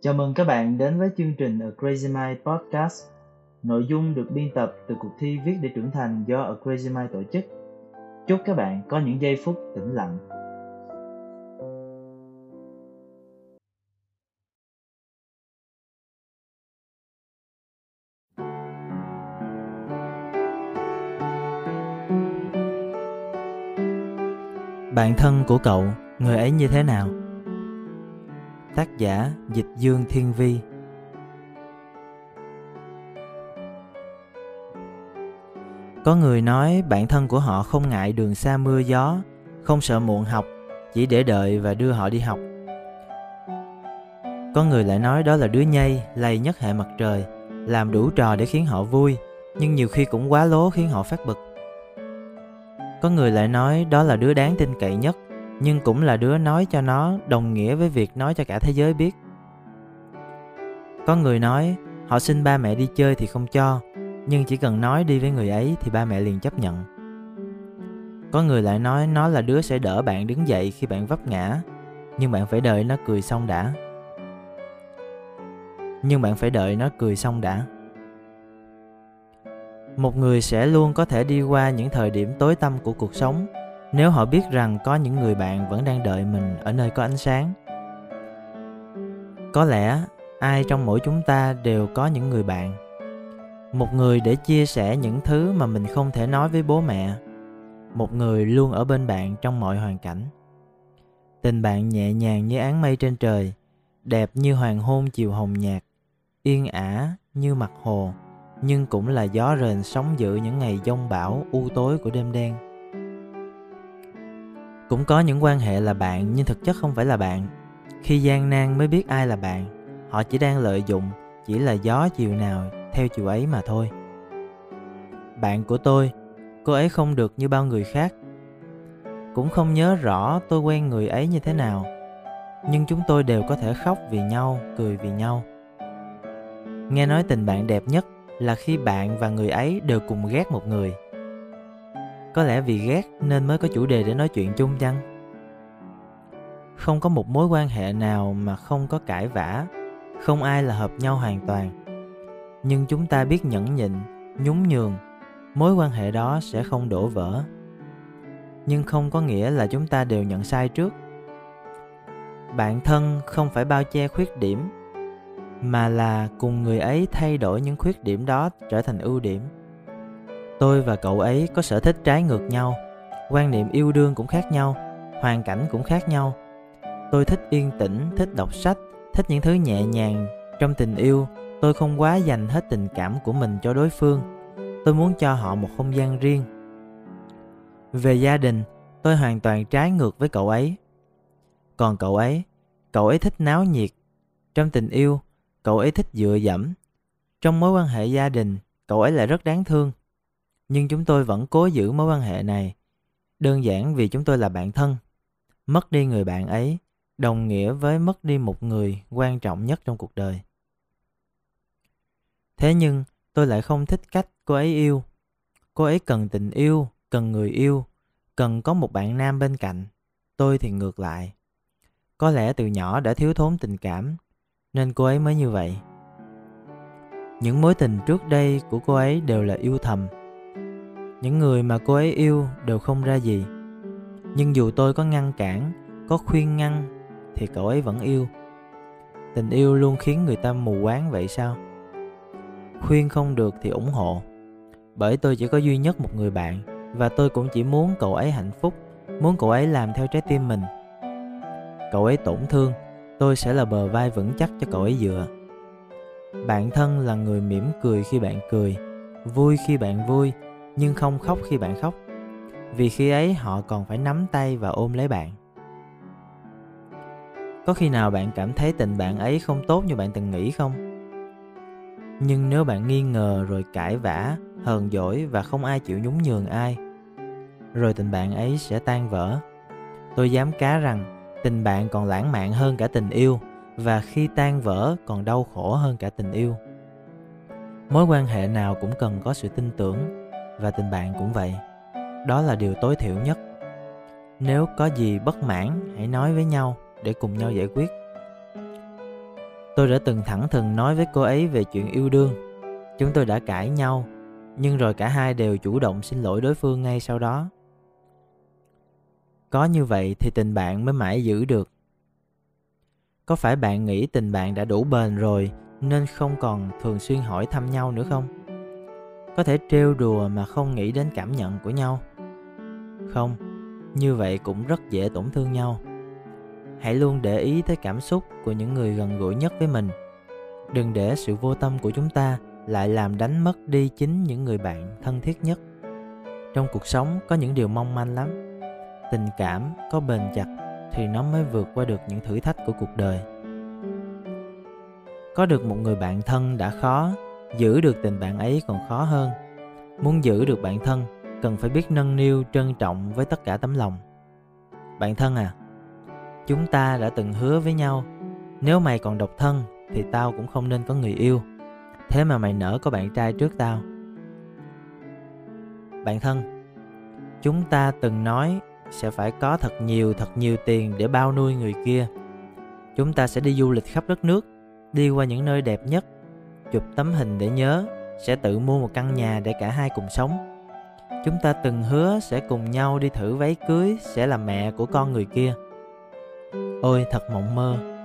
Chào mừng các bạn đến với chương trình A Crazy Mind Podcast. Nội dung được biên tập từ cuộc thi Viết để trưởng thành do A Crazy Mind tổ chức. Chúc các bạn có những giây phút tĩnh lặng. Bạn thân của cậu, người ấy như thế nào? Tác giả Dịch Dương Thiên Vi Có người nói bạn thân của họ không ngại đường xa mưa gió, không sợ muộn học, chỉ để đợi và đưa họ đi học. Có người lại nói đó là đứa nhây, lầy nhất hệ mặt trời, làm đủ trò để khiến họ vui, nhưng nhiều khi cũng quá lố khiến họ phát bực. Có người lại nói đó là đứa đáng tin cậy nhất, nhưng cũng là đứa nói cho nó đồng nghĩa với việc nói cho cả thế giới biết. Có người nói họ xin ba mẹ đi chơi thì không cho, nhưng chỉ cần nói đi với người ấy thì ba mẹ liền chấp nhận. Có người lại nói nó là đứa sẽ đỡ bạn đứng dậy khi bạn vấp ngã, nhưng bạn phải đợi nó cười xong đã. Nhưng bạn phải đợi nó cười xong đã. Một người sẽ luôn có thể đi qua những thời điểm tối tăm của cuộc sống nếu họ biết rằng có những người bạn vẫn đang đợi mình ở nơi có ánh sáng, có lẽ ai trong mỗi chúng ta đều có những người bạn. Một người để chia sẻ những thứ mà mình không thể nói với bố mẹ. Một người luôn ở bên bạn trong mọi hoàn cảnh. Tình bạn nhẹ nhàng như áng mây trên trời, đẹp như hoàng hôn chiều hồng nhạt, yên ả như mặt hồ, nhưng cũng là gió rền sóng dữ những ngày giông bão, u tối của đêm đen cũng có những quan hệ là bạn nhưng thực chất không phải là bạn. Khi gian nan mới biết ai là bạn, họ chỉ đang lợi dụng chỉ là gió chiều nào theo chiều ấy mà thôi. Bạn của tôi, cô ấy không được như bao người khác. Cũng không nhớ rõ tôi quen người ấy như thế nào, nhưng chúng tôi đều có thể khóc vì nhau, cười vì nhau. Nghe nói tình bạn đẹp nhất là khi bạn và người ấy đều cùng ghét một người có lẽ vì ghét nên mới có chủ đề để nói chuyện chung chăng? Không có một mối quan hệ nào mà không có cãi vã, không ai là hợp nhau hoàn toàn. Nhưng chúng ta biết nhẫn nhịn, nhún nhường, mối quan hệ đó sẽ không đổ vỡ. Nhưng không có nghĩa là chúng ta đều nhận sai trước. Bạn thân không phải bao che khuyết điểm, mà là cùng người ấy thay đổi những khuyết điểm đó trở thành ưu điểm tôi và cậu ấy có sở thích trái ngược nhau, quan niệm yêu đương cũng khác nhau, hoàn cảnh cũng khác nhau. Tôi thích yên tĩnh, thích đọc sách, thích những thứ nhẹ nhàng trong tình yêu. Tôi không quá dành hết tình cảm của mình cho đối phương. Tôi muốn cho họ một không gian riêng. Về gia đình, tôi hoàn toàn trái ngược với cậu ấy. Còn cậu ấy cậu ấy thích náo nhiệt. Trong tình yêu, cậu ấy thích dựa dẫm. Trong mối quan hệ gia đình, cậu ấy lại rất đáng thương nhưng chúng tôi vẫn cố giữ mối quan hệ này. Đơn giản vì chúng tôi là bạn thân. Mất đi người bạn ấy, đồng nghĩa với mất đi một người quan trọng nhất trong cuộc đời. Thế nhưng, tôi lại không thích cách cô ấy yêu. Cô ấy cần tình yêu, cần người yêu, cần có một bạn nam bên cạnh. Tôi thì ngược lại. Có lẽ từ nhỏ đã thiếu thốn tình cảm, nên cô ấy mới như vậy. Những mối tình trước đây của cô ấy đều là yêu thầm những người mà cô ấy yêu đều không ra gì. Nhưng dù tôi có ngăn cản, có khuyên ngăn, thì cậu ấy vẫn yêu. Tình yêu luôn khiến người ta mù quáng vậy sao? Khuyên không được thì ủng hộ. Bởi tôi chỉ có duy nhất một người bạn, và tôi cũng chỉ muốn cậu ấy hạnh phúc, muốn cậu ấy làm theo trái tim mình. Cậu ấy tổn thương, tôi sẽ là bờ vai vững chắc cho cậu ấy dựa. Bạn thân là người mỉm cười khi bạn cười, vui khi bạn vui nhưng không khóc khi bạn khóc. Vì khi ấy, họ còn phải nắm tay và ôm lấy bạn. Có khi nào bạn cảm thấy tình bạn ấy không tốt như bạn từng nghĩ không? Nhưng nếu bạn nghi ngờ rồi cãi vã, hờn dỗi và không ai chịu nhún nhường ai, rồi tình bạn ấy sẽ tan vỡ. Tôi dám cá rằng tình bạn còn lãng mạn hơn cả tình yêu và khi tan vỡ còn đau khổ hơn cả tình yêu. Mối quan hệ nào cũng cần có sự tin tưởng và tình bạn cũng vậy đó là điều tối thiểu nhất nếu có gì bất mãn hãy nói với nhau để cùng nhau giải quyết Tôi đã từng thẳng thừng nói với cô ấy về chuyện yêu đương. Chúng tôi đã cãi nhau, nhưng rồi cả hai đều chủ động xin lỗi đối phương ngay sau đó. Có như vậy thì tình bạn mới mãi giữ được. Có phải bạn nghĩ tình bạn đã đủ bền rồi nên không còn thường xuyên hỏi thăm nhau nữa không? Có thể trêu đùa mà không nghĩ đến cảm nhận của nhau. Không, như vậy cũng rất dễ tổn thương nhau. Hãy luôn để ý tới cảm xúc của những người gần gũi nhất với mình. Đừng để sự vô tâm của chúng ta lại làm đánh mất đi chính những người bạn thân thiết nhất. Trong cuộc sống có những điều mong manh lắm. Tình cảm có bền chặt thì nó mới vượt qua được những thử thách của cuộc đời. Có được một người bạn thân đã khó giữ được tình bạn ấy còn khó hơn. Muốn giữ được bạn thân, cần phải biết nâng niu, trân trọng với tất cả tấm lòng. Bạn thân à chúng ta đã từng hứa với nhau, nếu mày còn độc thân thì tao cũng không nên có người yêu. Thế mà mày nỡ có bạn trai trước tao. Bạn thân, chúng ta từng nói sẽ phải có thật nhiều thật nhiều tiền để bao nuôi người kia. Chúng ta sẽ đi du lịch khắp đất nước, đi qua những nơi đẹp nhất chụp tấm hình để nhớ, sẽ tự mua một căn nhà để cả hai cùng sống Chúng ta từng hứa sẽ cùng nhau đi thử váy cưới sẽ là mẹ của con người kia. Ôi, thật mộng mơ.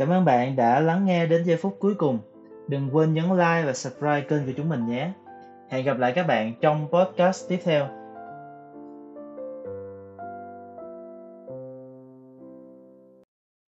Cảm ơn bạn đã lắng nghe đến giây phút cuối cùng. Đừng quên nhấn like và subscribe kênh của chúng mình nhé. Hẹn gặp lại các bạn trong podcast tiếp theo.